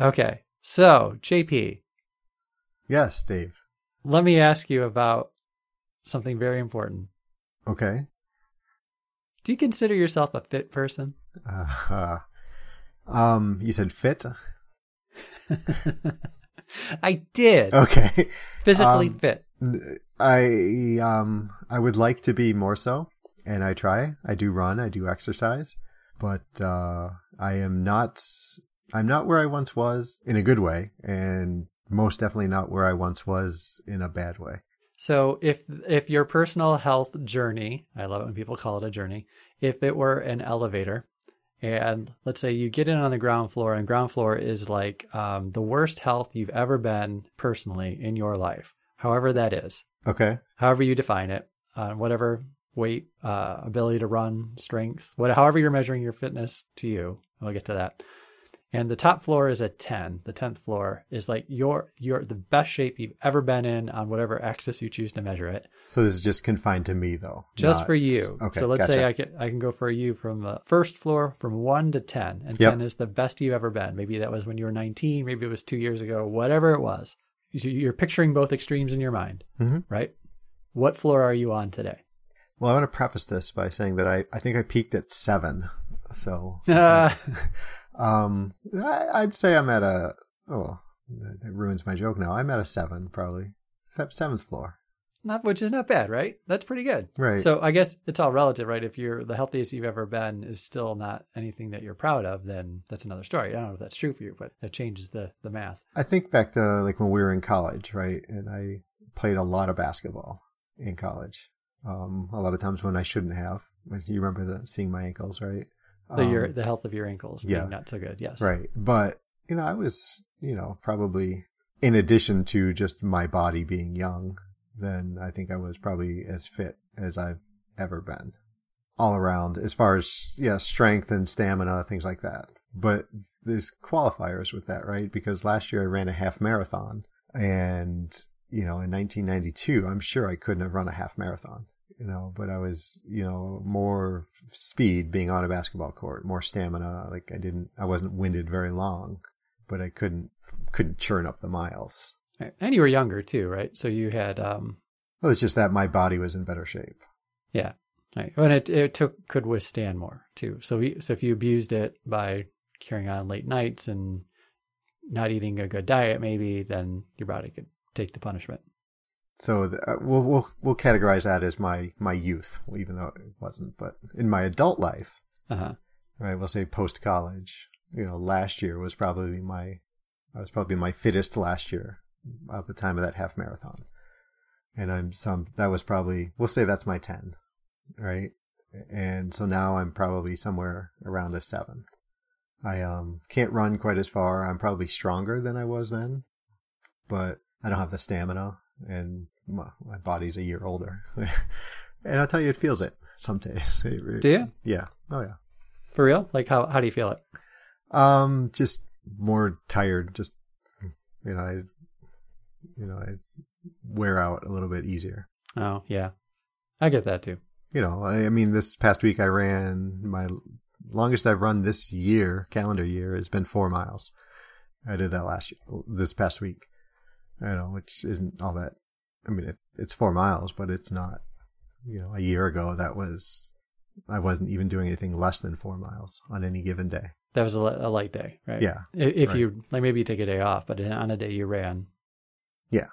Okay. So, JP, Yes, Dave. let me ask you about something very important. Okay. Do you consider yourself a fit person? Uh, um, you said fit. I did. Okay. Physically um, fit. I um I would like to be more so, and I try. I do run. I do exercise, but uh, I am not. I'm not where I once was in a good way, and most definitely not where I once was in a bad way. So if if your personal health journey, I love it when people call it a journey, if it were an elevator, and let's say you get in on the ground floor, and ground floor is like um, the worst health you've ever been personally in your life, however that is, Okay. however you define it, uh, whatever weight, uh, ability to run, strength, what, however you're measuring your fitness to you. We'll get to that. And the top floor is a 10. The 10th floor is like your your the best shape you've ever been in on whatever axis you choose to measure it. So this is just confined to me, though. Just not- for you. Okay. So let's gotcha. say I can I can go for you from the first floor from 1 to 10 and Yep. 10 is the best you've ever been. Maybe that was when you were 19, maybe it was 2 years ago, whatever it was. So You're picturing both extremes in your mind, Mhm. right? What floor are you on today? Well, I want to preface this by saying that I, I think I peaked at seven. So, Uh, um, I, I'd say I'm at a, oh, that that ruins my joke now. I'm at a seven, probably. Se- Seventh floor. not which is not bad, right? That's pretty good. Right. So I guess it's all relative, right? If you're the healthiest you've ever been is still not anything that you're proud of, then that's another story. I don't know if that's true for you, but that changes the the math. I think back to like when we were in college, right? And I played a lot of basketball in college. Um, a lot of times when I shouldn't have. You remember the seeing my ankles, right? The your Um, the health of your ankles yeah. being not so good. Yes. Right. But, you know, I was, you know, probably in addition to just my body being young, then I think I was probably as fit as I've ever been all around as far as, yeah, strength and stamina, things like that. But there's qualifiers with that, right? Because last year I ran a half marathon and, you know, in 1992, I'm sure I couldn't have run a half marathon. You know, but I was, you know, more speed being on a basketball court, more stamina. Like I didn't, I wasn't winded very long, but I couldn't, couldn't churn up the miles. And you were younger too, right? So you had um Well, it's just that my body was in better shape. yeah. Right. And it it took could withstand more too. So we, so if you abused it by carrying on late nights and not eating a good diet maybe, then your body could take the punishment. So the, uh, we'll we'll we'll categorize that as my my youth, even though it wasn't. But in my adult life, Uh-huh. right, we'll say post college. You know, last year was probably my I was probably my fittest last year at the time of that half marathon, and I'm some that was probably we'll say that's my ten, right, and so now I'm probably somewhere around a seven. I um can't run quite as far. I'm probably stronger than I was then, but I don't have the stamina, and my, my body's a year older. and I'll tell you, it feels it some days. It- it- Do you? Yeah. Oh yeah. For real? Like how how do you feel it? Um, just more tired. Just you know, I, you know, I wear out a little bit easier. Oh, yeah. I get that too. You know, I, I mean, this past week I ran my longest I've run this year, calendar year, has been four miles. I did that last year, this past week. You know, which isn't all that. I mean, it, it's four miles, but it's not. You know, a year ago that was. I wasn't even doing anything less than four miles on any given day. That was a, a light day, right? Yeah. If right. you like, maybe you take a day off, but on a day you ran. Yeah.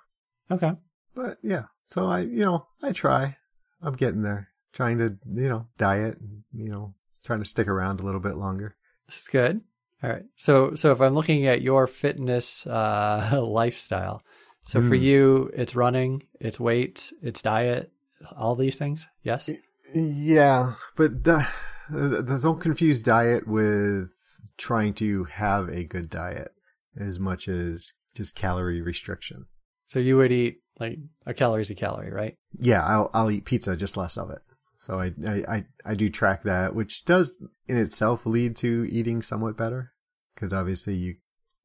Okay. but yeah so i you know i try i'm getting there trying to you know diet and, you know trying to stick around a little bit longer This is good. All right. So, so if I'm looking at your fitness uh, lifestyle, so for Hmm. you, it's running, it's weight, it's diet, all these things. Yes. yeah but di- uh, don't confuse diet with trying to have a good diet as much as just calorie restriction So you would eat like a calorie is a calorie, right? yeah i'll, I'll eat pizza just less of it so I, I i I do track that which does in itself lead to eating somewhat better because obviously you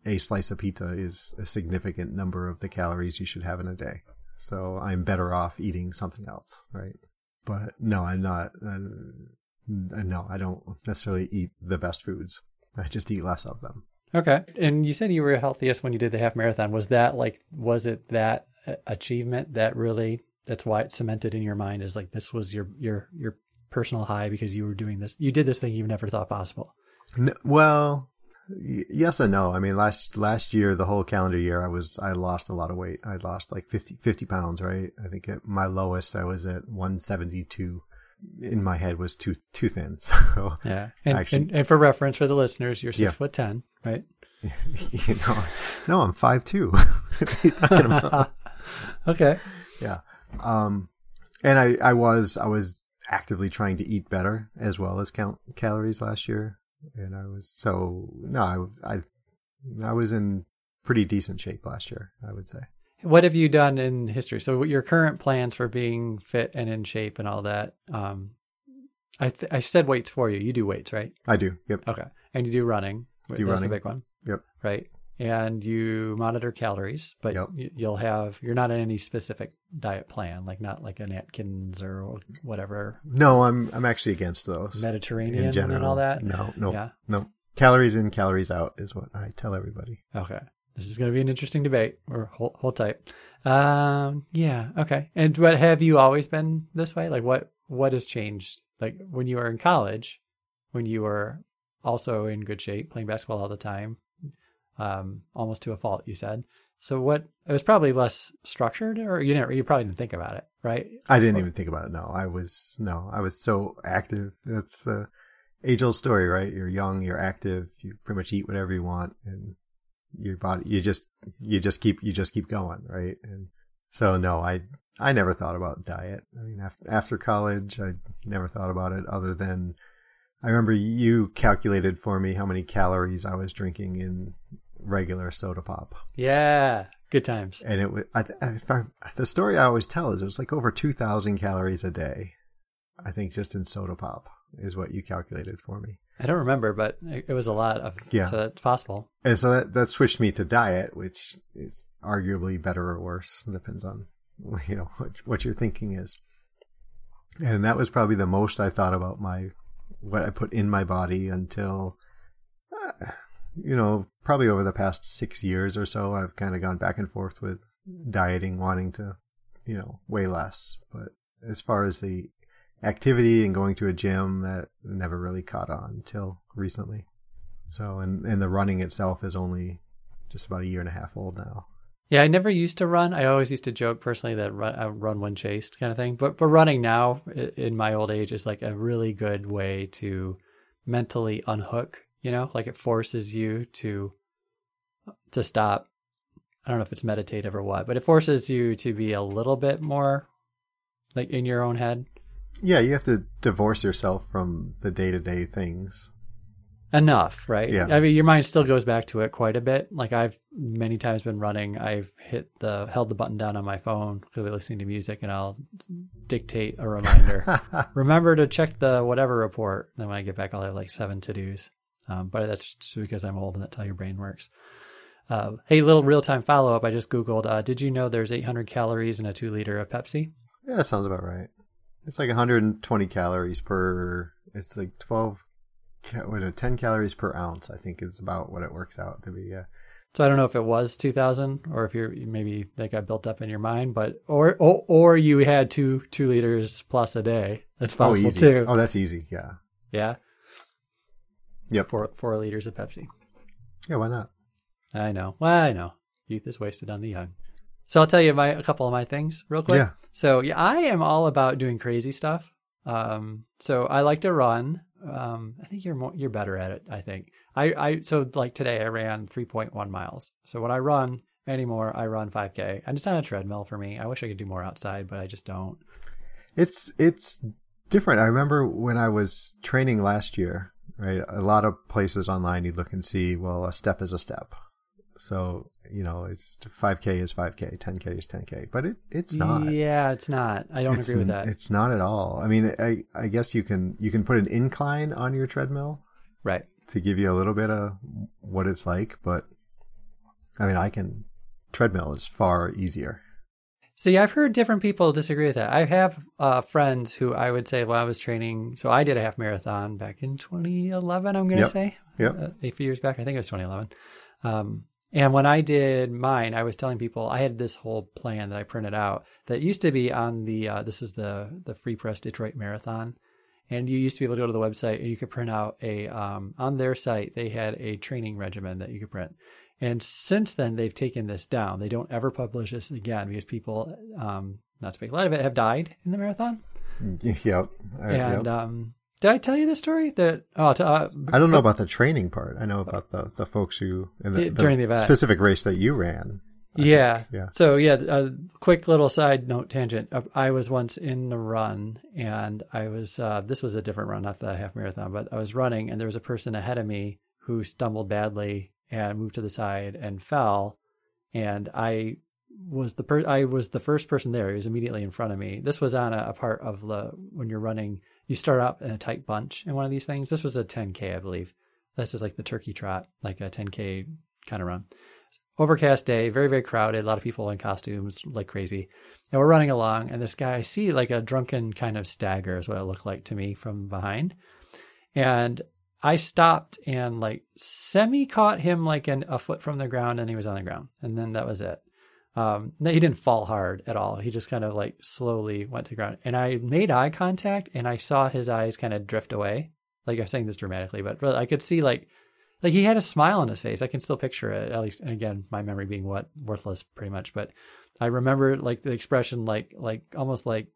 a slice of pizza is a significant number of the calories you should have in a day so i'm better off eating something else right but no i'm not uh, no i don't necessarily eat the best foods i just eat less of them Okay. And you said you were healthiest when you did the half marathon. Was that like, was it that uh, achievement that really, that's why it's cemented in your mind is like, this was your, your, your personal high because you were doing this, you did this thing you never thought possible. N- well, yes and no. I mean, last last year, the whole calendar year, I was I lost a lot of weight. I lost like 50, 50 pounds, right? I think at my lowest, I was at one seventy two. In my head was too too thin. So Yeah. And, Actually- and, and for reference for the listeners, you're six Yeah. foot 10, right? you know, no, I'm five two. what are you talking about? okay. Yeah. Um, and I, I was, I was actively trying to eat better as well as count calories last year. And I was, so no, I, I, I was in pretty decent shape last year, I would say. What have you done in history? So your current plans for being fit and in shape and all that. Um, I th- I said weights for you. You do weights, right? I do. Yep. Okay. And you do running. Do That's running. a big one. Yep. Right. And you monitor calories, but Yep. you, you'll have you're not in any specific diet plan, like not like an Atkins or whatever No, I'm, I'm actually against those Mediterranean in general. and all that. No, no, Yeah. no. Calories in, calories out is what I tell everybody. Okay. This is going to be an interesting debate. Or hold, hold tight. Um, yeah. Okay. And what have you always been this way? Like what, what has changed? Like when you were in college, when you were also in good shape, playing basketball all the time, um, almost to a fault, you said. So what, it was probably less structured or you didn't, you probably didn't think about it, right? I didn't even think about it. No, I was, no, I was so active. That's the age old story, right? You're young, you're active, you pretty much eat whatever you want and your body, you just, you just keep, you just keep going, right? And so no, I, I never thought about diet. I mean, after, after college, I never thought about it other than I remember you calculated for me how many calories I was drinking in regular soda pop. Yeah. Good times. And it was, I, I, the story I always tell is it was like over 2,000 calories a day. I think just in soda pop is what you calculated for me. I don't remember, but it, it was a lot of, Yeah. so that's possible. And so that, that switched me to diet, which is arguably better or worse. Depends on, you know, what, what your thinking is. And that was probably the most I thought about my, what I put in my body until, uh, you know, probably over the past six years or so, I've kind of gone back and forth with dieting, wanting to, you know, weigh less. But as far as the activity and going to a gym, that never really caught on until recently. So, and, and the running itself is only just about a year and a half old now. Yeah, I never used to run. I always used to joke personally that run, run when chased kind of thing. But but running now in my old age is like a really good way to mentally unhook. You know, like it forces you to to stop. I don't know if it's meditative or what, but it forces you to be a little bit more like in your own head. Yeah, you have to divorce yourself from the day to day things. enough, right? Yeah. I mean, your mind still goes back to it quite a bit. Like I've many times been running, I've hit the held the button down on my phone, clearly listening to music, and I'll dictate a reminder. Remember to check the whatever report. Then when I get back, I'll have like seven to dos. Um, but that's just because I'm old and that's how your brain works. Uh, hey, little real time follow up. I just googled. Uh, did you know there's 800 calories in a two liter of Pepsi? yeah, that sounds about right. It's like 120 calories per. It's like 12. ca- What, uh, 10 calories per ounce, I think is about what it works out to be. Yeah. So I don't know if it was 2000 or if you're maybe that got built up in your mind, but or or, or you had two two liters plus a day. That's Oh, possible easy. too. Oh, that's easy. Yeah. Yeah, Yep. four four liters of Pepsi. Yeah, why not? I know. Well, I know. Youth is wasted on the young. So I'll tell you my a couple of my things real quick. Yeah. So yeah, I am all about doing crazy stuff. Um, so I like to run. Um, I think you're more you're better at it. I think I I so like today I ran 3.1 miles. So when I run anymore, I run 5k, and it's not a treadmill for me. I wish I could do more outside, but I just don't. It's it's different. I remember when I was training last year, right? A lot of places online you look and see, well, a step is a step. So, you know, it's 5k is 5k, 10k is 10k, but it it's not. Yeah, it's not. I don't It's agree with that. It's not at all. I mean, I I guess you can you can put an incline on your treadmill Right. to give you a little bit of what it's like, but I mean, I can treadmill is far easier. See, I've heard different people disagree with that. I have uh, friends who I would say, well, I was training. So I did a half marathon back in 2011, I'm going to Yep. say. Yeah. Uh, a few years back. I think it was 2011. Um, and when I did mine, I was telling people I had this whole plan that I printed out that used to be on the, uh, this is the, the Free Press Detroit Marathon. And you used to be able to go to the website and you could print out a, um, on their site, they had a training regimen that you could print. And since then, they've taken this down. They don't ever publish this again because people, um, not to make light of it, have died in the marathon. Yep. Uh, And yep. um, did I tell you the story that? Oh, t- uh, I don't know about the training part. I know about the, the folks who in the, Yeah, during the event. specific race that you ran. yeah. Yeah. So yeah, a quick little side note tangent. Uh, I was once in the run, and I was. Uh, this was a different run, not the half marathon, but I was running, and there was a person ahead of me who stumbled badly and moved to the side and fell, and I was the per- I was the first person there. He was immediately in front of me. This was on a, a part of the when you're running, you start out in a tight bunch in one of these things. This was a 10k, I believe. That's just like the turkey trot, like a 10k kind of run. Overcast day, very very crowded. A lot of people in costumes, like crazy. And we're running along, and this guy I see like a drunken kind of stagger is what it looked like to me from behind. And I stopped and like semi caught him like an, a foot from the ground, and he was on the ground, and then that was it. Um, he didn't fall hard at all. He just kind of like slowly went to the ground, and I made eye contact, and I saw his eyes kind of drift away. Like I'm saying this dramatically, but, but I could see like like he had a smile on his face. I can still picture it. At least, again, my memory being what worthless, pretty much. But I remember like the expression, like like almost like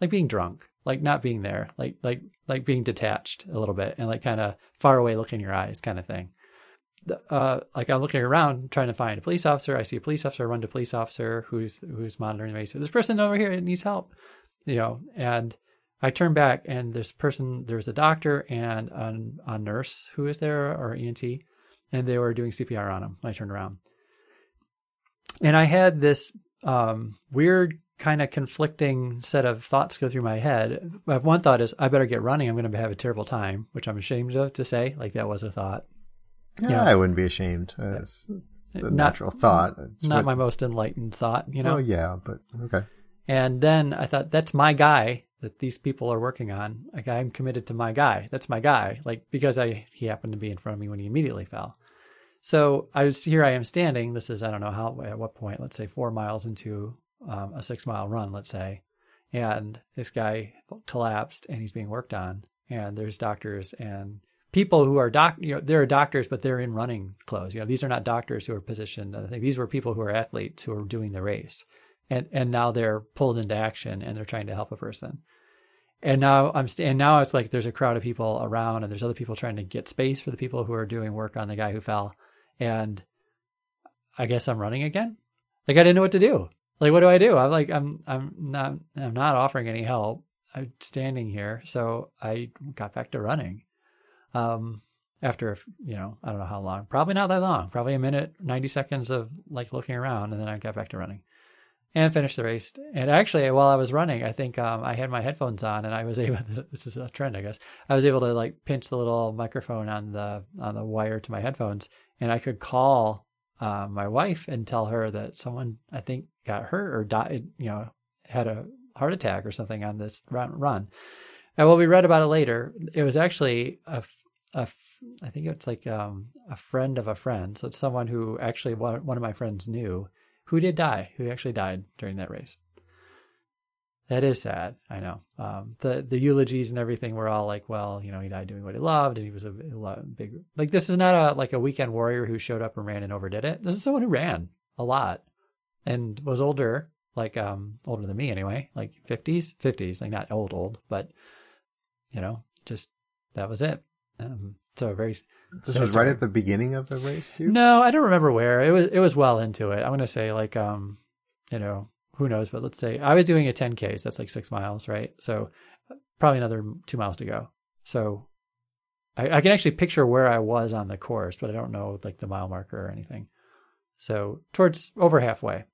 like being drunk, like not being there, like like like being detached a little bit, and like kind of far away, look in your eyes, kind of thing. Uh, like I'm looking around trying to find a police officer. I see a police officer, I run to police officer who's who's monitoring me. So this person over here needs help, you know. And I turn back, and this person, there's a doctor and a, nurse who is there or EMT, and they were doing CPR on him. I turned around, and I had this um, weird kind of conflicting set of thoughts go through my head. One thought is, I better get running. I'm going to have a terrible time, which I'm ashamed of to say. Like that was a thought. Yeah, Yeah. I wouldn't be ashamed. It's Not- natural thought. It's Not what- my most enlightened thought, you know. Well, yeah, but okay. And then I thought, that's my guy that these people are working on. Like I'm committed to my guy. That's my guy. Like because I he happened to be in front of me when he immediately fell. So I was here. I am standing. This is I don't know how at what point. Let's say four miles into um, a six mile run. Let's say, and this guy collapsed and he's being worked on. And there's doctors and people who are doc. You know, there are doctors, but they're in running clothes. You know, these are not doctors who are positioned. I think these were people who are athletes who are doing the race and and now they're pulled into action and they're trying to help a person. And now I'm st- and now it's like there's a crowd of people around and there's other people trying to get space for the people who are doing work on the guy who fell. And I guess I'm running again. Like I didn't know what to do. Like what do I do? I'm like I'm I'm not I'm not offering any help. I'm standing here, so I got back to running. Um, after you know I don't know how long, probably not that long, probably a minute, ninety seconds of like looking around, and then I got back to running and finished the race. And actually, while I was running, I think um, I had my headphones on, and I was able. To, this is a trend, I guess. I was able to like pinch the little microphone on the on the wire to my headphones, and I could call uh, my wife and tell her that someone I think got hurt or died. You know, had a heart attack or something on this run. run. And well, we read about it later. It was actually a, a I think it's like um, a friend of a friend. So it's someone who actually one, one of my friends knew who did die, who actually died during that race. That is sad. I know. Um, the the eulogies and everything were all like, well, you know, he died doing what he loved, and he was a, big. Like this is not a like a weekend warrior who showed up and ran and overdid it. This is someone who ran a lot and was older, like um older than me anyway, like fifties, fifties, like not old old, but you know, just that was it. Um, so very. This was right at the beginning of the race too. No, I don't remember where. It was it was well into it. I'm gonna say like um, you know, who knows, but let's say I was doing a 10k, so that's like six miles, right? So probably another two miles to go. So I, I can actually picture where I was on the course, but I don't know like the mile marker or anything. So towards over halfway.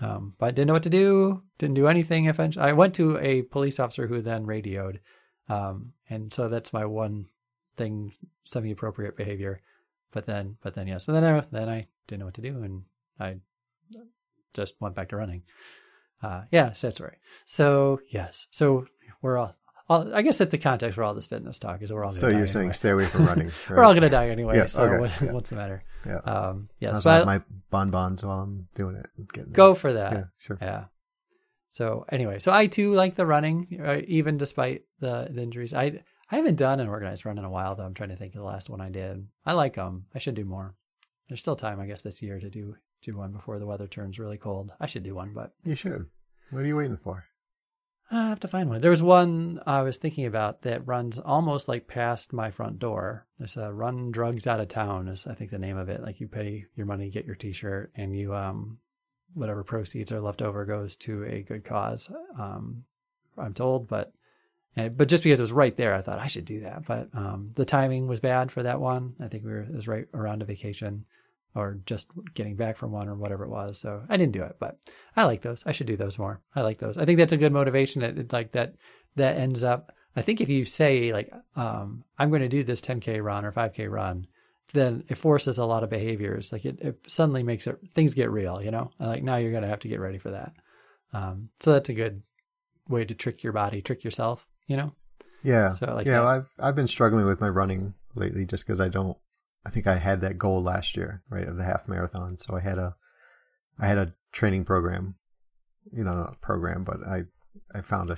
Um, but I didn't know what to do. Didn't do anything. Eventually, I went to a police officer who then radioed, um, and so that's my one thing, semi-appropriate behavior. But then, but then, yes. So then I, then I didn't know what to do, and I just went back to running. Uh, yeah, sad story. So yes, so we're all. all I guess at the context where all this fitness talk is, we're all. Gonna So die you're saying anyway. stay away from running. we're all gonna die anyway. Yeah, so okay, what, yeah. what's the matter? Yeah. Um, yes, I'll but my bonbons while I'm doing it. go for that. Yeah, sure. Yeah. So anyway, so I too like the running, uh, even despite the, the injuries. I I haven't done an organized run in a while though. I'm trying to think of the last one I did. I like them. I should do more. There's still time, I guess, this year to do do one before the weather turns really cold. I should do one, but You should. What are you waiting for? I have to find one. There was one I was thinking about that runs almost like past my front door. There's a Run Drugs Out of Town is I think the name of it. Like you pay your money, get your T-shirt, and you um whatever proceeds are left over goes to a good cause. Um, I'm told, but and, but just because it was right there, I thought I should do that. But um, the timing was bad for that one. I think we were it was right around a vacation or just getting back from one or whatever it was. So I didn't do it, but I like those. I should do those more. I like those. I think that's a good motivation. That it, like that that ends up. I think if you say like um, I'm going to do this 10k run or 5k run, then it forces a lot of behaviors. Like it, it suddenly makes it things get real. You know, like now you're going to have to get ready for that. Um, so that's a good way to trick your body, trick yourself. You know. Yeah. So like yeah, that. I've I've been struggling with my running lately just because I don't. I think I had that goal last year, right, of the half marathon. So I had a, I had a training program, you know, not a program, but I, I found a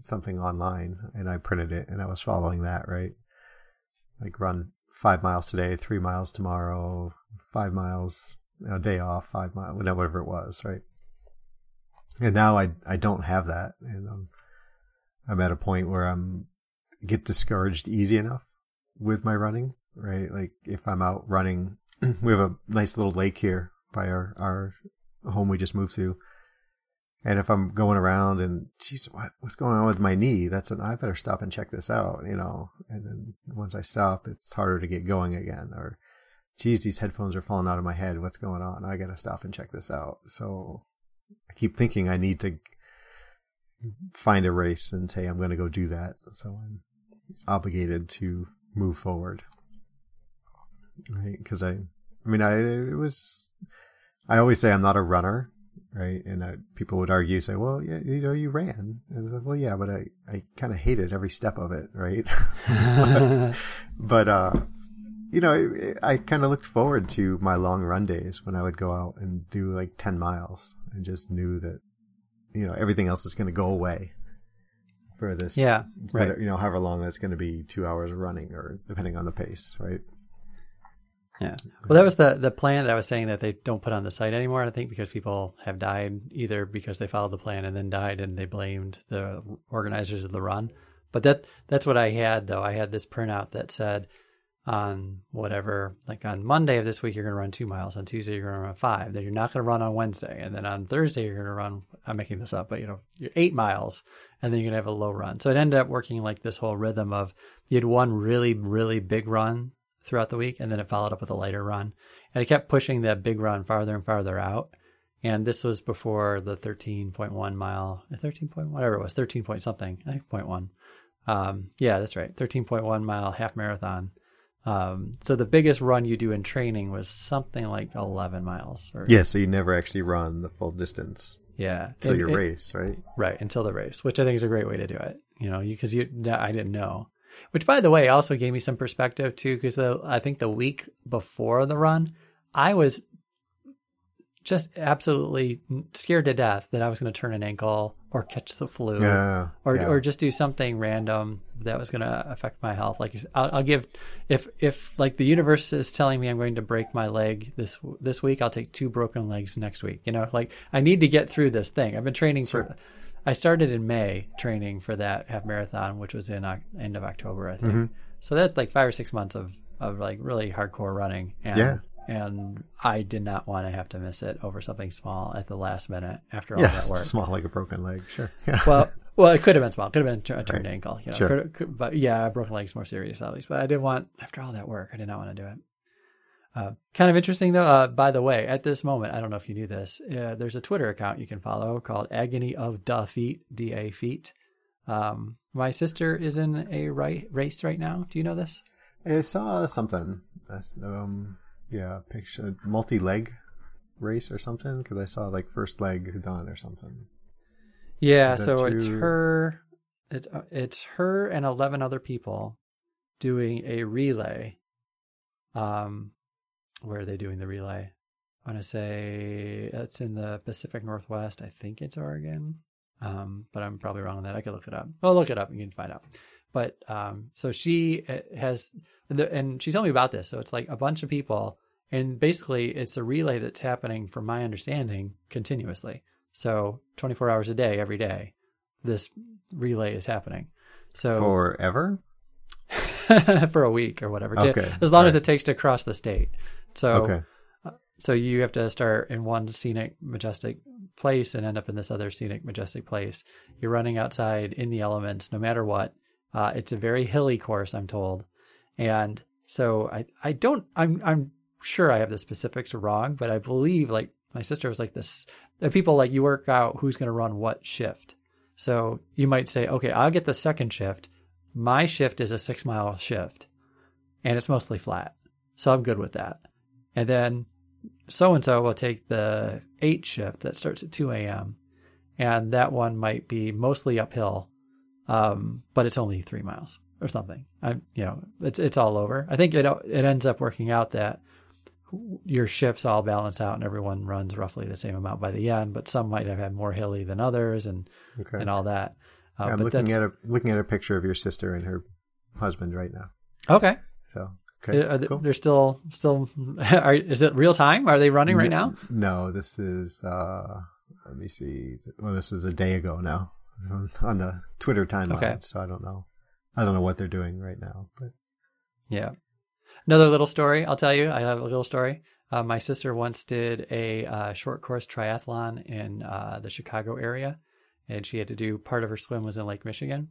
something online and I printed it and I was following that, right, like run five miles today, three miles tomorrow, five miles a day off, five miles, whatever it was, right. And now I I don't have that, and um, I'm at a point where I'm get discouraged easy enough with my running, right? Like if I'm out running, we have a nice little lake here by our our home we just moved to. And if I'm going around and geez, what what's going on with my knee? That's an I better stop and check this out, you know. And then once I stop, it's harder to get going again. Or, geez, these headphones are falling out of my head. What's going on? I got to stop and check this out. So I keep thinking I need to find a race and say I'm going to go do that. So I'm obligated to move forward, right? Because I, I mean, I it was. I always say I'm not a runner, right? And I, people would argue, say, "Well, yeah, you know, you ran." And I was like, well, yeah, but I, I kind of hated every step of it, right? but uh, you know, I, I kind of looked forward to my long run days when I would go out and do like ten miles, and just knew that, you know, everything else is going to go away for this. Yeah, right. You know, however long that's going to be, two hours of running, or depending on the pace, right? Yeah. Well, that was the the plan that I was saying that they don't put on the site anymore. I think because people have died either because they followed the plan and then died and they blamed the organizers of the run. But that that's what I had though. I had this printout that said on whatever, like on Monday of this week you're going to run two miles. On Tuesday you're going to run five. Then you're not going to run on Wednesday, and then on Thursday you're going to run. I'm making this up, but you know, you're eight miles, and then you're going to have a low run. So it ended up working like this whole rhythm of you had one really really big run throughout the week, and then it followed up with a lighter run. And it kept pushing that big run farther and farther out. And this was before the 13.1 mile, 13 point, whatever it was, 13 point something, I think point one. Um, yeah, that's right, 13.1 mile half marathon. Um, so the biggest run you do in training was something like 11 miles. Or, Yeah. So you never actually run the full distance yeah, till And your it- race, right? Right, until the race, which I think is a great way to do it. You know, because you, I didn't know. Which, by the way, also gave me some perspective too, because I think the week before the run, I was just absolutely scared to death that I was going to turn an ankle or catch the flu Yeah. or yeah. or just do something random that was going to affect my health. Like I'll, I'll give if if like the universe is telling me I'm going to break my leg this this week, I'll take two broken legs next week. You know, like I need to get through this thing. I've been training for. I started in May training for that half marathon, which was in Oc- end of October, I think. Mm-hmm. So that's like five or six months of of like really hardcore running. And, Yeah. And I did not want to have to miss it over something small at the last minute after all yeah, that work. small like a broken leg. Sure. Yeah. Well, well, it could have been small. It could have been a turned ankle. You know, Sure. could, could, but yeah, a broken leg's more serious, at least. But I didn't want after all that work. I did not want to do it. Uh, kind of interesting though. Uh, by the way, at this moment, I don't know if you knew this. Uh, there's a Twitter account you can follow called Agony of Da Feet, D A Feet. Um, my sister is in a right, race right now. Do you know this? I saw something. Um, yeah, picture multi leg race or something? Because I saw like first leg done or something. Yeah, so it's her, it's uh, it's her and eleven other people doing a relay. Um, where are they doing the relay? I want to say it's in the Pacific Northwest. I think it's Oregon, um, but I'm probably wrong on that. I could look it up. Oh, look it up. And you can find out. But um, so she uh, has, and she told me about this. So it's like a bunch of people, and basically it's a relay that's happening, from my understanding, continuously. So 24 hours a day, every day, this relay is happening. So Forever? for a week or whatever, to- as long as it takes to cross the state. So Okay. so you have to start in one scenic, majestic place and end up in this other scenic, majestic place. You're running outside in the elements, no matter what. Uh, it's a very hilly course, I'm told, and so I, I don't, I'm, I'm sure I have the specifics wrong, but I believe like my sister was like this. The people like you work out who's going to run what shift. So you might say, okay, I'll get the second shift. My shift is a six mile shift, and it's mostly flat, so I'm good with that. And then so and so will take the eight shift that starts at 2 a.m. and that one might be mostly uphill, um, but it's only three miles or something. I, you know, it's it's all over. I think it it ends up working out that your shifts all balance out and everyone runs roughly the same amount by the end, but some might have had more hilly than others and Okay. and all that. Uh, Yeah, I'm looking that's at a looking at a picture of your sister and her husband right now. okay. So okay, Are they, cool. They're still still. Are, is it real time? Are they running right now? No, this is. uh Let me see. Well, this was a day ago now on the Twitter timeline. Okay. So I don't know. I don't know what they're doing right now, but Yeah. Another little story I'll tell you. I have a little story. Uh, my sister once did a uh, short course triathlon in uh, the Chicago area, and she had to do part of her swim was in Lake Michigan,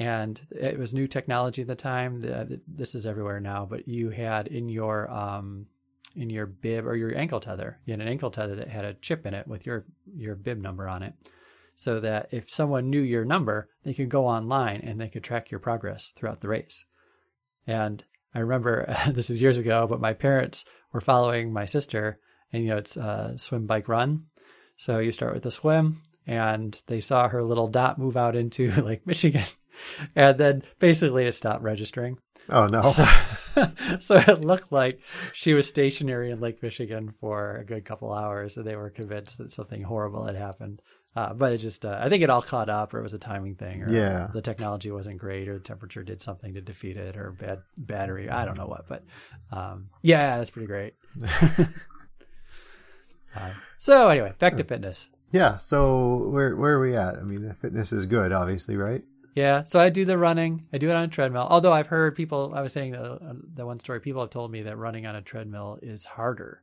and it was new technology at the time. This is everywhere now, but you had in your um, in your bib or your ankle tether, you had an ankle tether that had a chip in it with your your bib number on it, so that if someone knew your number, they could go online and they could track your progress throughout the race. And I remember this is years ago, but my parents were following my sister, and you know it's uh, swim, bike, run. So you start with the swim, and they saw her little dot move out into Lake Michigan, and then basically it stopped registering. oh no, So, so it looked like she was stationary in Lake Michigan for a good couple hours, and they were convinced that something horrible had happened. Uh, but it just, uh, I think it all caught up, or it was a timing thing, or Yeah. the technology wasn't great, or the temperature did something to defeat it, or bad battery. I don't know what, but um, yeah, that's pretty great. uh, so anyway, back to fitness. yeah. So where where are we at? I mean, the fitness is good, obviously, right? Yeah, so I do the running. I do it on a treadmill. Although I've heard people, I was saying the the one story, people have told me that running on a treadmill is harder.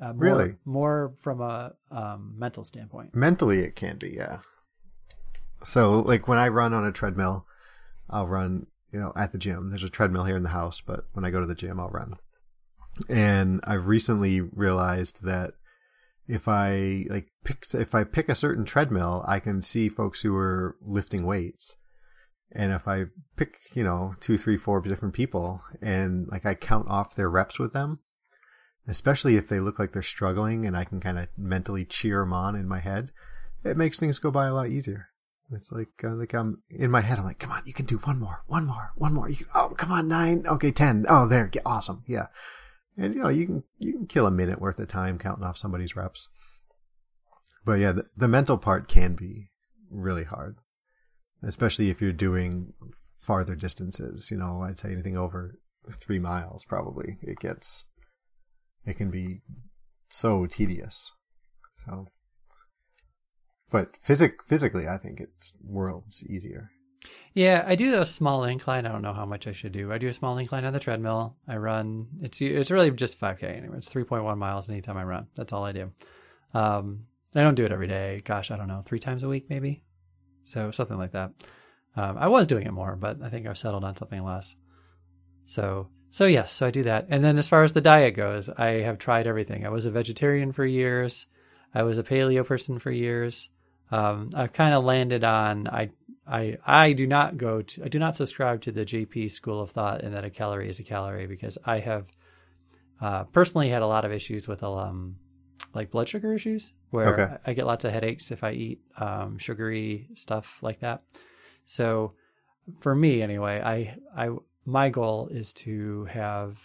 Uh, more, Really? More from a um, mental standpoint. Mentally, it can be, yeah. So, like when I run on a treadmill, I'll run, you know, at the gym. There's a treadmill here in the house, but when I go to the gym, I'll run. And I've recently realized that if I like pick, if I pick a certain treadmill, I can see folks who are lifting weights. And if I pick, you know, two, three, four different people and like I count off their reps with them, especially if they look like they're struggling and I can kind of mentally cheer them on in my head, it makes things go by a lot easier. It's like uh, like I'm in my head. I'm like, come on, you can do one more, one more, one more. Can, oh, come on, nine. Okay, ten. Oh, there, get awesome. Yeah, and you know you can you can kill a minute worth of time counting off somebody's reps. But yeah, the, the mental part can be really hard, especially if you're doing farther distances. You know, I'd say anything over three miles probably it gets it can be so tedious. So, but physic physically, I think it's worlds easier. Yeah, I do a small incline. I don't know how much I should do. I do a small incline on the treadmill. I run. It's it's really just 5k anyway. It's 3.1 miles anytime I run. That's all I do. Um, I don't do it every day. Gosh, I don't know, three times a week maybe. So something like that. Um, I was doing it more, but I think I've settled on something less. So so yes, so I do that. And then as far as the diet goes, I have tried everything. I was a vegetarian for years. I was a paleo person for years. Um, I've kind of landed on I I I do not go to I do not subscribe to the JP school of thought and that a calorie is a calorie because I have uh, personally had a lot of issues with um like blood sugar issues where Okay. I, I get lots of headaches if I eat um, sugary stuff like that. So for me anyway, I I my goal is to have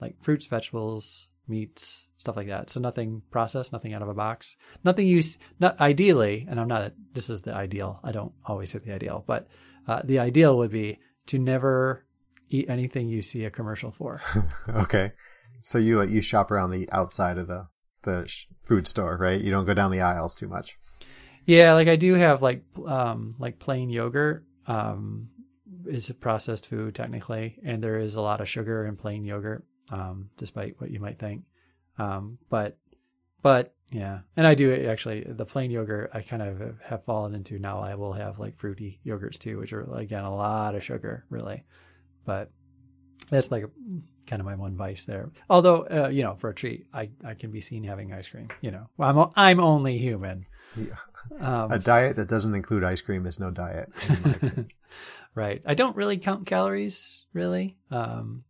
like fruits, vegetables, meats, stuff like that. So nothing processed, nothing out of a box, nothing you not ideally. And I'm not. A, this is the ideal. I don't always hit the ideal, but uh, the ideal would be to never eat anything you see a commercial for. okay. So you like you shop around the outside of the the sh- food store, right? You don't go down the aisles too much. Yeah, like I do have like um like plain yogurt um is a processed food technically and there is a lot of sugar in plain yogurt um despite what you might think. Um but but yeah, and I do actually the plain yogurt I kind of have fallen into now I will have like fruity yogurts too which are again a lot of sugar really. But that's like kind of my one vice there. Although uh, you know, for a treat, I, I can be seen having ice cream. You know, well, I'm o- I'm only human. Yeah. Um, A diet that doesn't include ice cream is no diet. in my opinion. right. I don't really count calories, really. Um,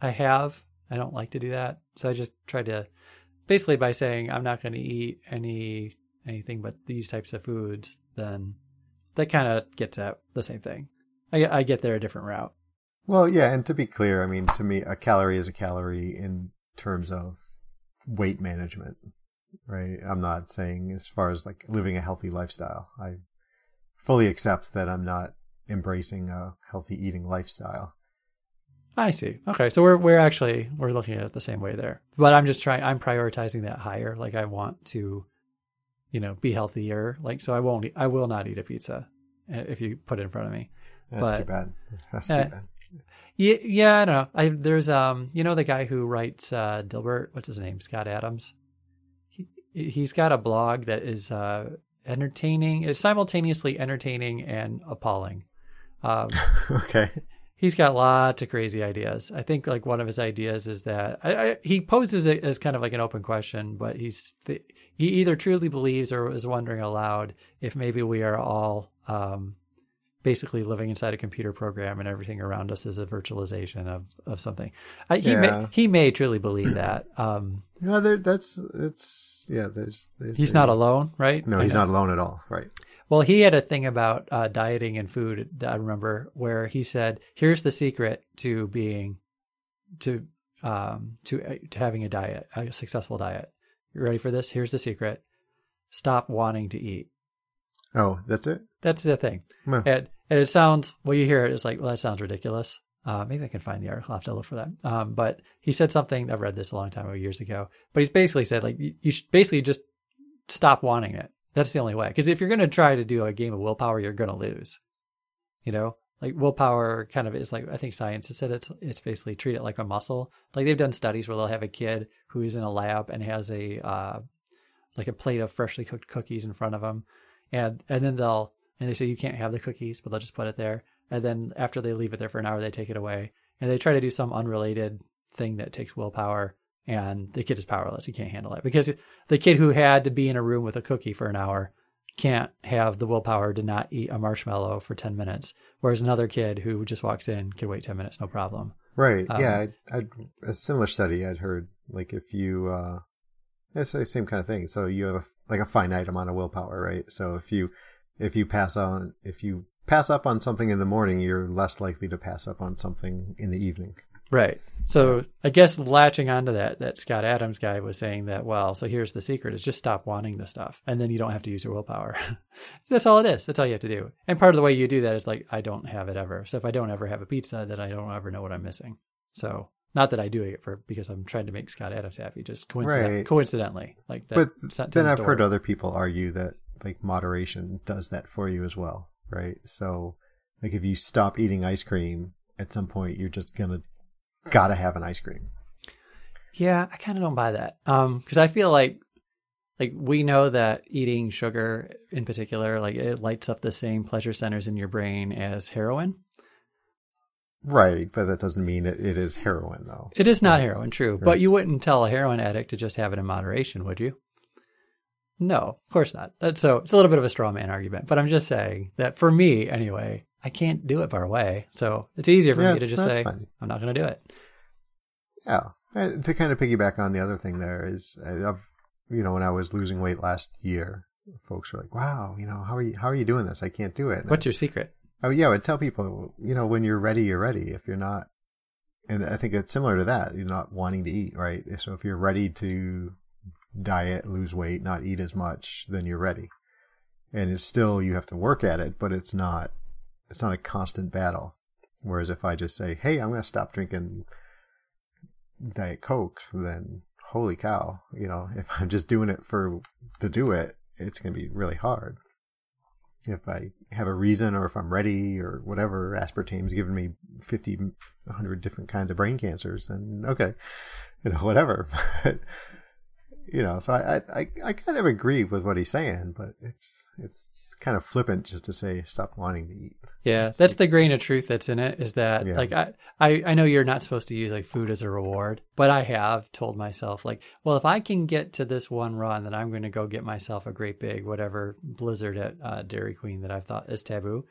I have. I don't like to do that. So I just try to, basically, by saying I'm not going to eat any anything but these types of foods, then that kind of gets at the same thing. I, I get there a different route. well, yeah, and to be clear, I mean, to me, a calorie is a calorie in terms of weight management, right? I'm not saying as far as like living a healthy lifestyle. I fully accept that I'm not embracing a healthy eating lifestyle. I see. Okay, so we're we're actually we're looking at it the same way there. But I'm just trying. I'm prioritizing that higher. Like I want to, you know, be healthier. Like so, I won't. Eat, I will not eat a pizza uh, if you put it in front of me. That's But- too bad. That's Uh, too bad. Yeah, yeah. I don't know. I there's um, you know, the guy who writes uh, Dilbert. What's his name? Scott Adams. He he's got a blog that is uh entertaining. It's simultaneously entertaining and appalling. Um, okay. He's got lots of crazy ideas. I think like one of his ideas is that I, I, he poses it as kind of like an open question, but he's he either truly believes or is wondering aloud if maybe we are all um, basically living inside a computer program and everything around us is a virtualization of of something. I, he Yeah. may he may truly believe that. Um, No, there, that's it's yeah. There's, there's he's a- not alone, right? No, he's not alone at all. Right. Well, he had a thing about uh, dieting and food. I remember where he said, "Here's the secret to being, to um, to uh, to having a diet, a successful diet. You ready for this? Here's the secret: stop wanting to eat. Oh, that's it. That's the thing. Well, And, and it sounds well, you hear it, it's like, well, that sounds ridiculous. Uh, maybe I can find the article. I'll have to look for that. Um, but he said something. I've read this a long time ago, years ago. But he's basically said like you, you should basically just stop wanting it. That's the only way. Because if you're going to try to do a game of willpower, you're going to lose. You know, like willpower kind of is like I think science has said it's it's basically treat it like a muscle. Like they've done studies where they'll have a kid who is in a lab and has a uh, like a plate of freshly cooked cookies in front of them, and and then they'll and they say you can't have the cookies, but they'll just put it there. And then after they leave it there for an hour, they take it away and they try to do some unrelated thing that takes willpower. And the kid is powerless; he can't handle it because the kid who had to be in a room with a cookie for an hour can't have the willpower to not eat a marshmallow for 10 minutes whereas another kid who just walks in can wait 10 minutes no problem right. um, yeah. I, I'd, a similar study I'd heard. Like if you, uh, it's the same kind of thing. So you have a, like a finite amount of willpower, right? So if you, if you pass on, if you pass up on something in the morning, you're less likely to pass up on something in the evening. Right. So i guess latching onto that that scott adams guy was saying that well so here's the secret is just stop wanting the stuff and then you don't have to use your willpower. That's all it is. That's all you have to do. And part of the way you do that is like i don't have it ever. So if i don't ever have a pizza then i don't ever know what i'm missing. So not that i do it for because i'm trying to make scott adams happy just coincident- Right. coincidentally like that But then I've to heard other people argue that like moderation does that for you as well, right? So like if you stop eating ice cream at some point, you're just gonna gotta have an ice cream. Yeah, I kind of don't buy that. Um, because I feel like, like we know that eating sugar in particular, like it lights up the same pleasure centers in your brain as heroin. Right, but that doesn't mean it, it is heroin though. It is not heroin, true, but you wouldn't tell a heroin addict to just have it in moderation, would you? No, of course not. That's so it's a little bit of a straw man argument, but I'm just saying that for me anyway, I can't do it far away. So it's easier for Yeah, me to just say fine. I'm not going to do it. Yeah. And to kind of piggyback on the other thing there is uh, I've you know, when I was losing weight last year, folks were like, "Wow, you know, how are you how are you doing this? I can't do it." And What's your secret? I, oh yeah, I would tell people, you know, when you're ready, you're ready. If you're not, and I think it's similar to that. You're not wanting to eat, right? So if you're ready to diet, lose weight, not eat as much, then you're ready. And it's still you have to work at it, but it's not it's not a constant battle. Whereas if I just say, "Hey, I'm going to stop drinking diet coke," then holy cow, you know, if I'm just doing it for to do it, it's going to be really hard. If I have a reason or if I'm ready or whatever, aspartame's given me 50, 100 different kinds of brain cancers, then okay, you know, whatever. you know, so I, I, I kind of agree with what he's saying, but it's, it's kind of flippant just to say stop wanting to eat. Yeah, that's the grain of truth that's in it. Is that Yeah. like I, I I know you're not supposed to use like food as a reward, but I have told myself like, well, if I can get to this one run, then I'm going to go get myself a great big whatever blizzard at uh, Dairy Queen that I thought is taboo.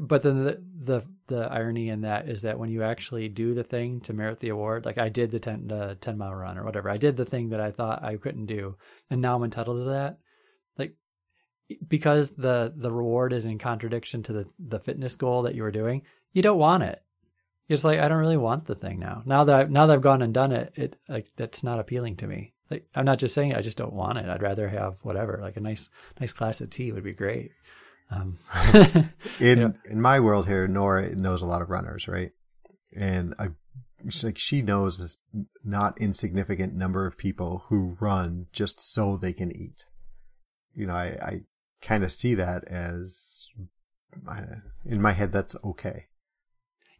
But then the, the the irony in that is that when you actually do the thing to merit the award, like I did the ten the ten mile run or whatever, I did the thing that I thought I couldn't do, and now I'm entitled to that. Because the the reward is in contradiction to the the fitness goal that you were doing, you don't want it. It's like I don't really want the thing now. Now that I've, now that I've gone and done it, it like that's not appealing to me. Like I'm not just saying it, I just don't want it. I'd rather have whatever, like a nice nice glass of tea would be great. Um, in in my world here, Nora knows a lot of runners, right? And I, she's like she knows this not insignificant number of people who run just so they can eat. You know, I, I kind of see that as I, in my head that's okay.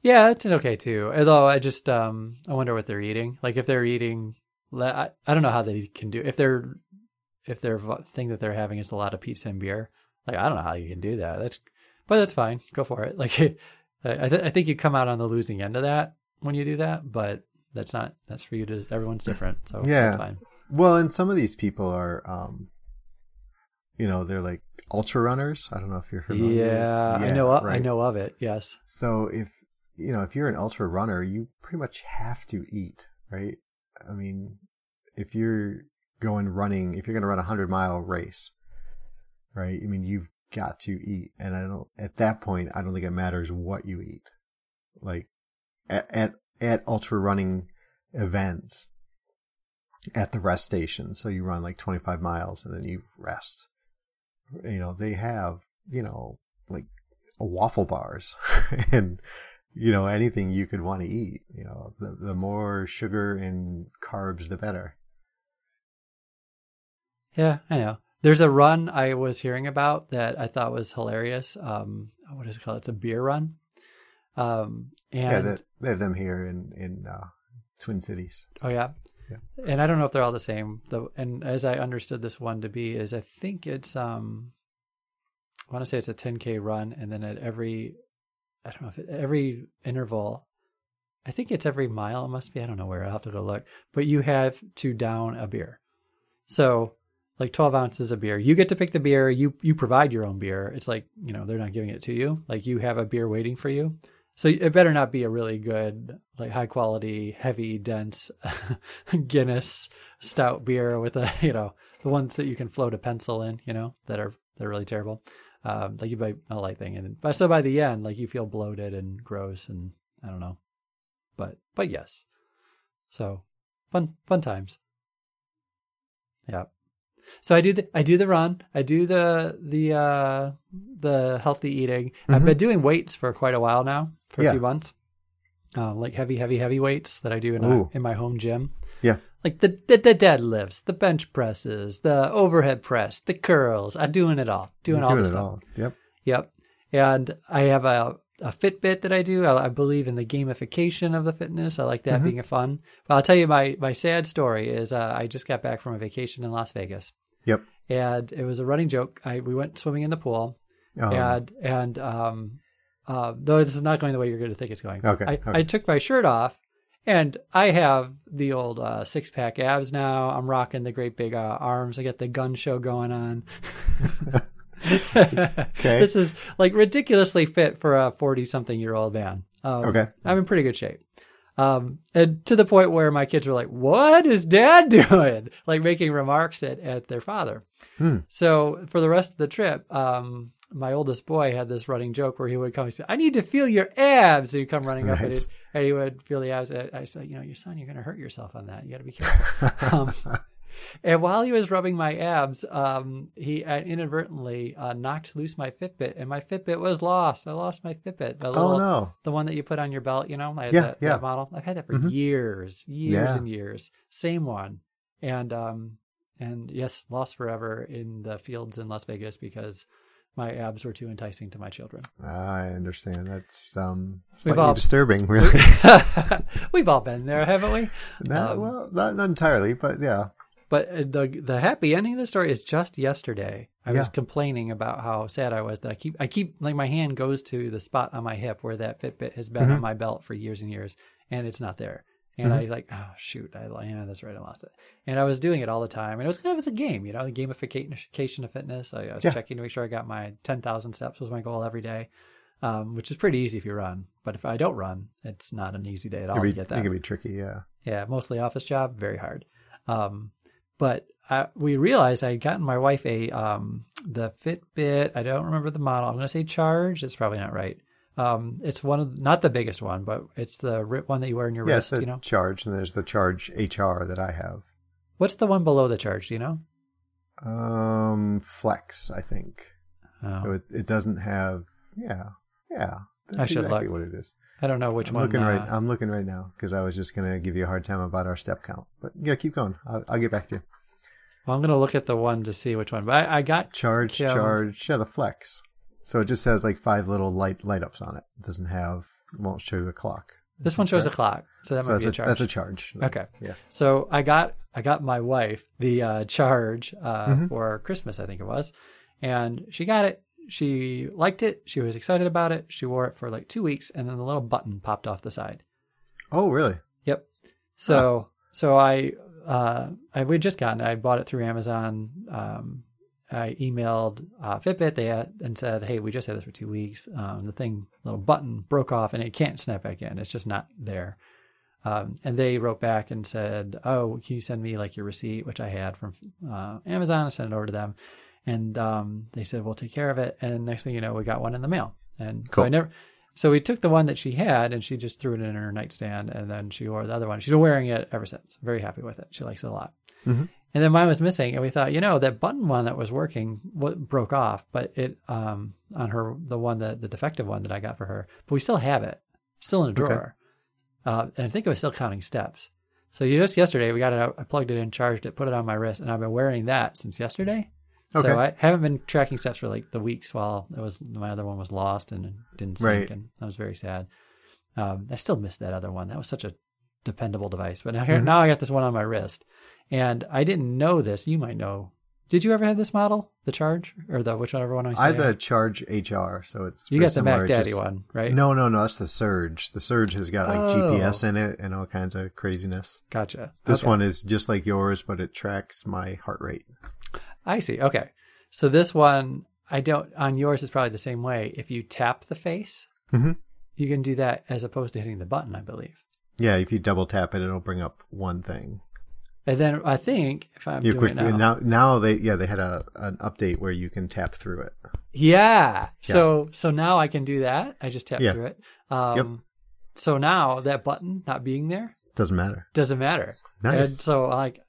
yeah, it's okay too. Although I just um I wonder what they're eating. Like if they're eating, I, I don't know how they can do if they're if their thing that they're having is a lot of pizza and beer. Like I don't know how you can do that. That's but that's fine. Go for it. Like I th- I think you come out on the losing end of that when you do that, but that's not that's for you to everyone's different. So Yeah. fine. Well, and some of these people are, um, you know, they're like ultra runners. I don't know if you're familiar. Yeah, I know of, I know of it. Yes. So if you know if you're an ultra runner, you pretty much have to eat, right? I mean, if you're going running, if you're going to run a hundred mile race, right? I mean, you've got to eat, and I don't. At that point, I don't think it matters what you eat. Like at at, at ultra running events, at the rest station, so you run like 25 miles and then you rest. You know, they have you know like waffle bars and you know anything you could want to eat you know the, the more sugar and carbs the better Yeah, I know. There's a run I was hearing about that I thought was hilarious. Um, what is it called? It's a beer run. Um, and yeah they, they have them here in in uh, twin cities Oh yeah. Yeah. And I don't know if they're all the same. Though and as I understood this one to be is I think it's um I want to say it's a 10k run and then at every I don't know if it, every interval I think it's every mile it must be. I don't know where. I'll have to go look. But you have to down a beer. So like 12 ounces of beer. You get to pick the beer. You you provide your own beer. It's like, you know, they're not giving it to you. Like you have a beer waiting for you. So it better not be a really good, like high quality, heavy, dense Guinness stout beer with a, you know, the ones that you can float a pencil in, you know, that are they're really terrible. Um, like you buy a light thing, and but so by the end, like you feel bloated and gross, and I don't know, but but yes, so fun fun times. Yeah. So I do the I do the run. I do the the uh the healthy eating. I've Mhm. been doing weights for quite a while now, for a few months. Uh, like heavy, heavy, heavy weights that I do in a, in my home gym. Yeah. Like the, the the deadlifts, the bench presses, the overhead press, the curls. I'm doing it all. Doing You're all doing the stuff. all yep Yep. And I have a, a Fitbit that I do. I, I believe in the gamification of the fitness. I like that Mhm. being a fun. But I'll tell you my, my sad story is uh, I just got back from a vacation in Las Vegas. Yep. And it was a running joke. I we went swimming in the pool um, and and um uh though this is not going the way you're going to think it's going. Okay, I, okay. I took my shirt off and I have the old uh, six pack abs now. I'm rocking the great big uh, arms. I got the gun show going on. This is like ridiculously fit for a 40 something year old man. Um, Okay. I'm in pretty good shape. Um, and to the point where my kids were like, "What is Dad doing?" Like making remarks at, at their father. Hmm. So for the rest of the trip, um, my oldest boy had this running joke where he would come and say, "I need to feel your abs." So he'd come running up and, he'd, and he would feel the abs. I I said, "You know, your son, you're going to hurt yourself on that. You got to be careful." and while he was rubbing my abs, um, he inadvertently uh, knocked loose my Fitbit, and my Fitbit was lost. I lost my Fitbit. The little, oh no. the one that you put on your belt, you know, I had Yeah, that, yeah. that model. I've had that for Mhm. years, years Yeah. and years. Same one, and um, and yes, lost forever in the fields in Las Vegas because my abs were too enticing to my children. I understand. That's um slightly all- disturbing, really. We've all been there, haven't we? Not, um, well, not, not entirely, but yeah. But uh, the the happy ending of the story is just yesterday. I was complaining about how sad I was that I keep I keep like my hand goes to the spot on my hip where that Fitbit has been on Mhm. my belt for years and years, and it's not there. And I like, oh shoot, I yeah, that's right, I lost it. And I was doing it all the time, and it was kind of as a game, you know, the gamification of fitness. I, I was Yeah. checking to make sure I got my ten thousand steps was my goal every day, um, which is pretty easy if you run. But if I don't run, it's not an easy day at all It to be, get it that. can be tricky, yeah. Yeah, mostly office job, very hard. Um, but I, we realized I had gotten my wife a um, the Fitbit. I don't remember the model. I'm going to say Charge. It's probably not right. Um, it's one of not the biggest one, but it's the one that you wear in your Yeah, wrist. You know, charge, and there's the charge HR that I have. what's the one below the Charge? Do you know? Um, Flex, I think. Oh, So it, it doesn't have, yeah, yeah. That's I should exactly look. what it is. I don't know which I'm one. looking right. uh, I'm looking right now because I was just gonna give you a hard time about our step count. But yeah, keep going. I'll, I'll get back to you. well, I'm going to look at the one to see which one. But I, I got Charge, Yeah. charge. Yeah, the Flex. So it just has like five little light light ups on it. It doesn't have. Won't show you a clock. this one shows a clock, so that So might that's be a a, Charge. that's a charge. Okay. Yeah. So I got I got my wife the uh, charge uh, Mhm. for Christmas, I think it was, and she got it. She liked it. She was excited about it. She wore it for like two weeks, and then the little button popped off the side. Oh, really? Yep. So so I uh I we just gotten it. I bought it through Amazon. Um, I emailed uh, Fitbit they had, and said, "Hey, we just had this for two weeks. Um, the thing, little button broke off, and it can't snap back in. It's just not there." Um, and they wrote back and said, "Oh, can you send me like your receipt, which I had from uh, Amazon? I sent it over to them, and um, they said we'll take care of it. And next thing you know, we got one in the mail. And so I never. So we took the one that she had, and she just threw it in her nightstand, and then she wore the other one. She's been wearing it ever since. Very happy with it. She likes it a lot. Mhm. And then mine was missing, and we thought, you know, that button one that was working broke off, but it um on her the one that the defective one that I got for her, but we still have it, still in a Okay. drawer. Uh, and I think it was still counting steps. So just yesterday we got it out. I plugged it in, charged it, put it on my wrist, and I've been wearing that since yesterday. Okay. So I haven't been tracking steps for like the weeks while it was my other one was lost and didn't sync, Right. and I was very sad. Um, I still miss that other one. That was such a dependable device. But now Mhm. now I got this one on my wrist, and I didn't know this. You might know. Did you ever have this model, the Charge, or the whichever one I see? I say? the charge HR, so it's you got the Mac Daddy just- one, right? No, no, no. That's the Surge. The Surge has got like Oh. GPS in it and all kinds of craziness. Gotcha. This Okay. one is just like yours, but it tracks my heart rate. I see. Okay. So this one, I don't, on yours, it's probably the same way. If you tap the face, Mhm. you can do that as opposed to hitting the button, I believe. Yeah, if you double tap it, it'll bring up one thing. And then I think if I'm you doing quick now, now now they yeah they had a an update where you can tap through it. yeah. So so now I can do that. I just tap Yeah. through it. Um, So now that button not being there Doesn't matter. doesn't matter. Nice. And so like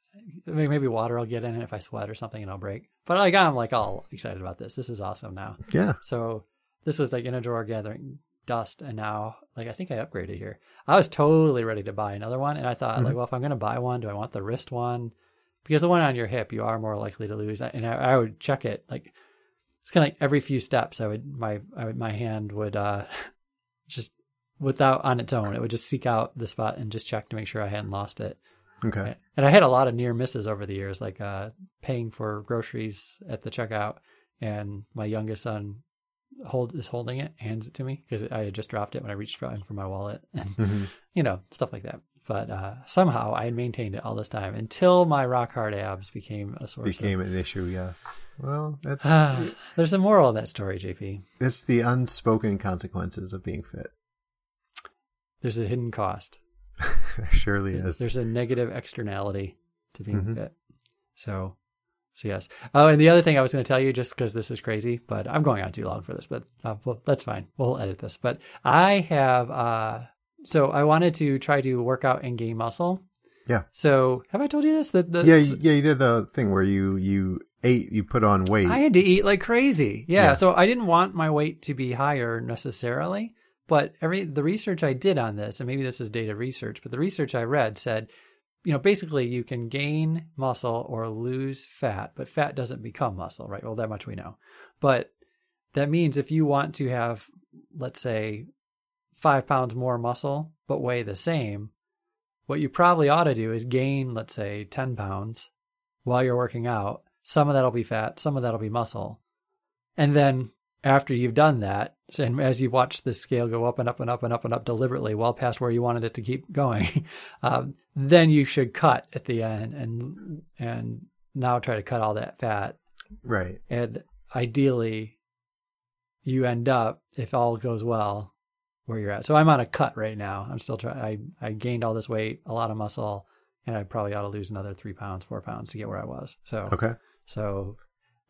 maybe maybe water will get in it if I sweat or something and I'll break. But like I'm like all excited about this. This is awesome now. yeah. So this was like in a drawer gathering dust, and now like I think I upgraded here. I was totally ready to buy another one, and I thought like, Mhm. well, if I'm going to buy one, do I want the wrist one? Because the one on your hip, you are more likely to lose. And I, I would check it like it's kind of like every few steps. I would my I would, my hand would uh just without on its own, it would just seek out the spot and just check to make sure I hadn't lost it. Okay. And I had a lot of near misses over the years, like uh, paying for groceries at the checkout, and my youngest son hold is holding it, hands it to me because I had just dropped it when I reached for, for my wallet, and hmm you know stuff like that. But uh, somehow I had maintained it all this time until my rock hard abs became a source. Became an issue. Yes. Well, that's of... There's a moral in that story, JP. it's the unspoken consequences of being fit. There's a hidden cost. There surely is. There's a negative externality to being Mhm. fit. So, so yes. Oh, and the other thing I was going to tell you, just because this is crazy, but I'm going on too long for this, but uh, well, that's fine. We'll edit this. But I have, uh, so I wanted to try to work out and gain muscle. Yeah. So have I told you this? The, the, yeah, you- yeah. You did the thing where you you ate, you put on weight. I had to eat like crazy. Yeah, Yeah. So I didn't want my weight to be higher necessarily, but every the research I did on this, and maybe this is data research, but the research I read said, you know, basically you can gain muscle or lose fat, but fat doesn't become muscle, right? Well, that much we know. But that means if you want to have, let's say, five pounds more muscle, but weigh the same, what you probably ought to do is gain, let's say, 10 pounds while you're working out. Some of that'll be fat, some of that'll be muscle. And then after you've done that, and as you've watched the scale go up and up and up and up and up deliberately, well past where you wanted it to keep going, um, then you should cut at the end and and now try to cut all that fat. right. And ideally, you end up, if all goes well, where you're at. So I'm on a cut right now. I'm still trying. I I gained all this weight, a lot of muscle, and I probably ought to lose another three pounds, four pounds to get where I was. So Okay. so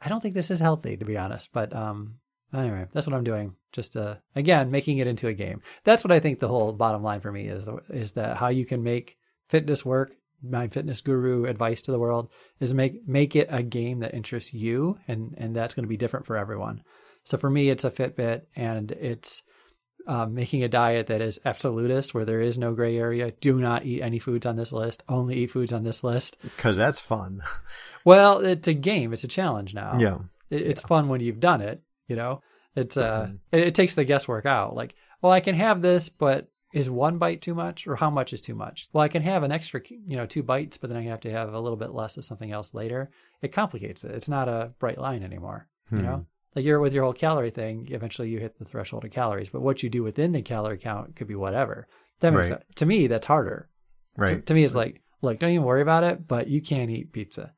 I don't think this is healthy, to be honest. But um, anyway, that's what I'm doing. Just uh, again, making it into a game. That's what I think the whole bottom line for me is is that how you can make fitness work. My fitness guru advice to the world is make make it a game that interests you, and and that's going to be different for everyone. So for me, it's a Fitbit, and it's um, making a diet that is absolutist, where there is no gray area. Do not eat any foods on this list. Only eat foods on this list. Because that's fun. Well, it's a game. It's a challenge now. Yeah. It, it's fun when you've done it. You know, it's uh, Mhm. it, it takes the guesswork out. Like, well, I can have this, but is one bite too much, or how much is too much? Well, I can have an extra, you know, two bites, but then I have to have a little bit less of something else later. It complicates it. It's not a bright line anymore. You Hmm. know, like you're with your whole calorie thing. Eventually, you hit the threshold of calories, but what you do within the calorie count could be whatever. That makes Right. sense. To me, that's harder. To, Right. to me, it's like, look, don't even worry about it, but you can't eat pizza.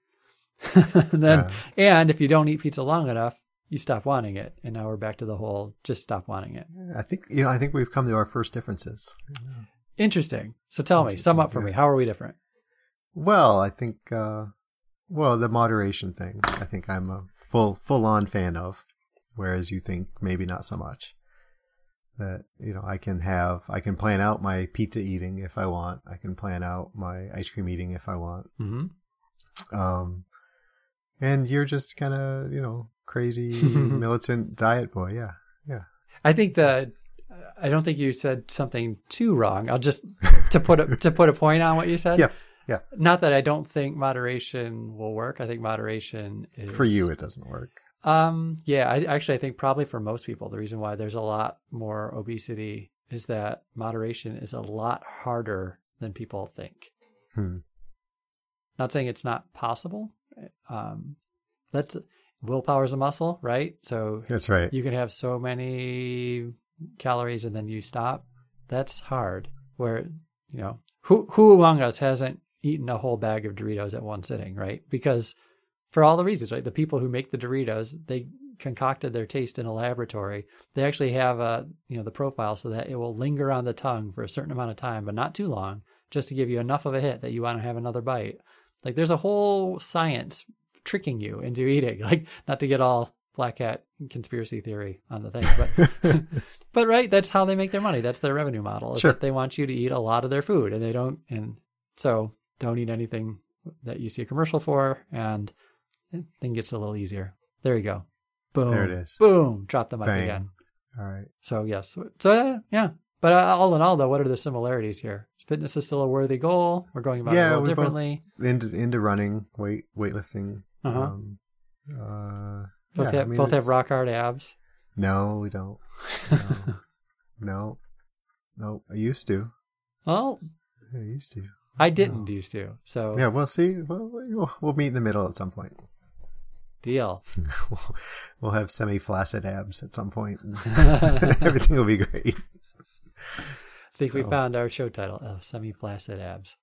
and then, Uh, and if you don't eat pizza long enough, you stop wanting it. And now we're back to the whole just stop wanting it. I think you know. I think we've come to our first differences. Interesting. So tell me, sum up for me. How are we different? Well, I think. uh Well, the moderation thing. I think I'm a full full on fan of, whereas you think maybe not so much. That you know, I can have, I can plan out my pizza eating if I want. I can plan out my ice cream eating if I want. mm-hmm. Um, and you're just kind of, you know, crazy militant diet boy. Yeah. Yeah. I think that I don't think you said something too wrong. I'll just to put a to put a point on what you said. Yeah, yeah. Not that I don't think moderation will work. I think moderation is For you, it doesn't work. Um, yeah, I actually I think probably for most people the reason why there's a lot more obesity is that moderation is a lot harder than people think. Hmm. Not saying it's not possible. Um, let's willpower's a muscle, right? So That's right. you can have so many calories and then you stop. That's hard. Where you know who who among us hasn't eaten a whole bag of Doritos at one sitting, right? Because for all the reasons, right? The people who make the Doritos, they concocted their taste in a laboratory. They actually have a you know the profile so that it will linger on the tongue for a certain amount of time, but not too long, just to give you enough of a hit that you want to have another bite. Like there's a whole science tricking you into eating. Like not to get all black hat conspiracy theory on the thing, but but right, that's how they make their money. That's their revenue model. Sure. they want you to eat a lot of their food, and they don't. And so don't eat anything that you see a commercial for, and then gets a little easier. There you go. Boom. There it is. Boom. Drop the mic Bang. again. All right. So yes. So uh, yeah. But uh, all in all, though, what are the similarities here? Fitness is still a worthy goal. We're going about it a Yeah, little differently. Into into running, weight weightlifting. Uh-huh. Um, uh, both yeah, have, I mean, both have rock hard abs. No, we don't. No, no, no. I used to. Well, I used to. I didn't No. used to. So Yeah, we'll see. We'll, we'll, meet in the middle at some point. deal. we'll, have semi-flaccid abs at some point. Everything will be great. I think we found our show title of semi flaccid abs.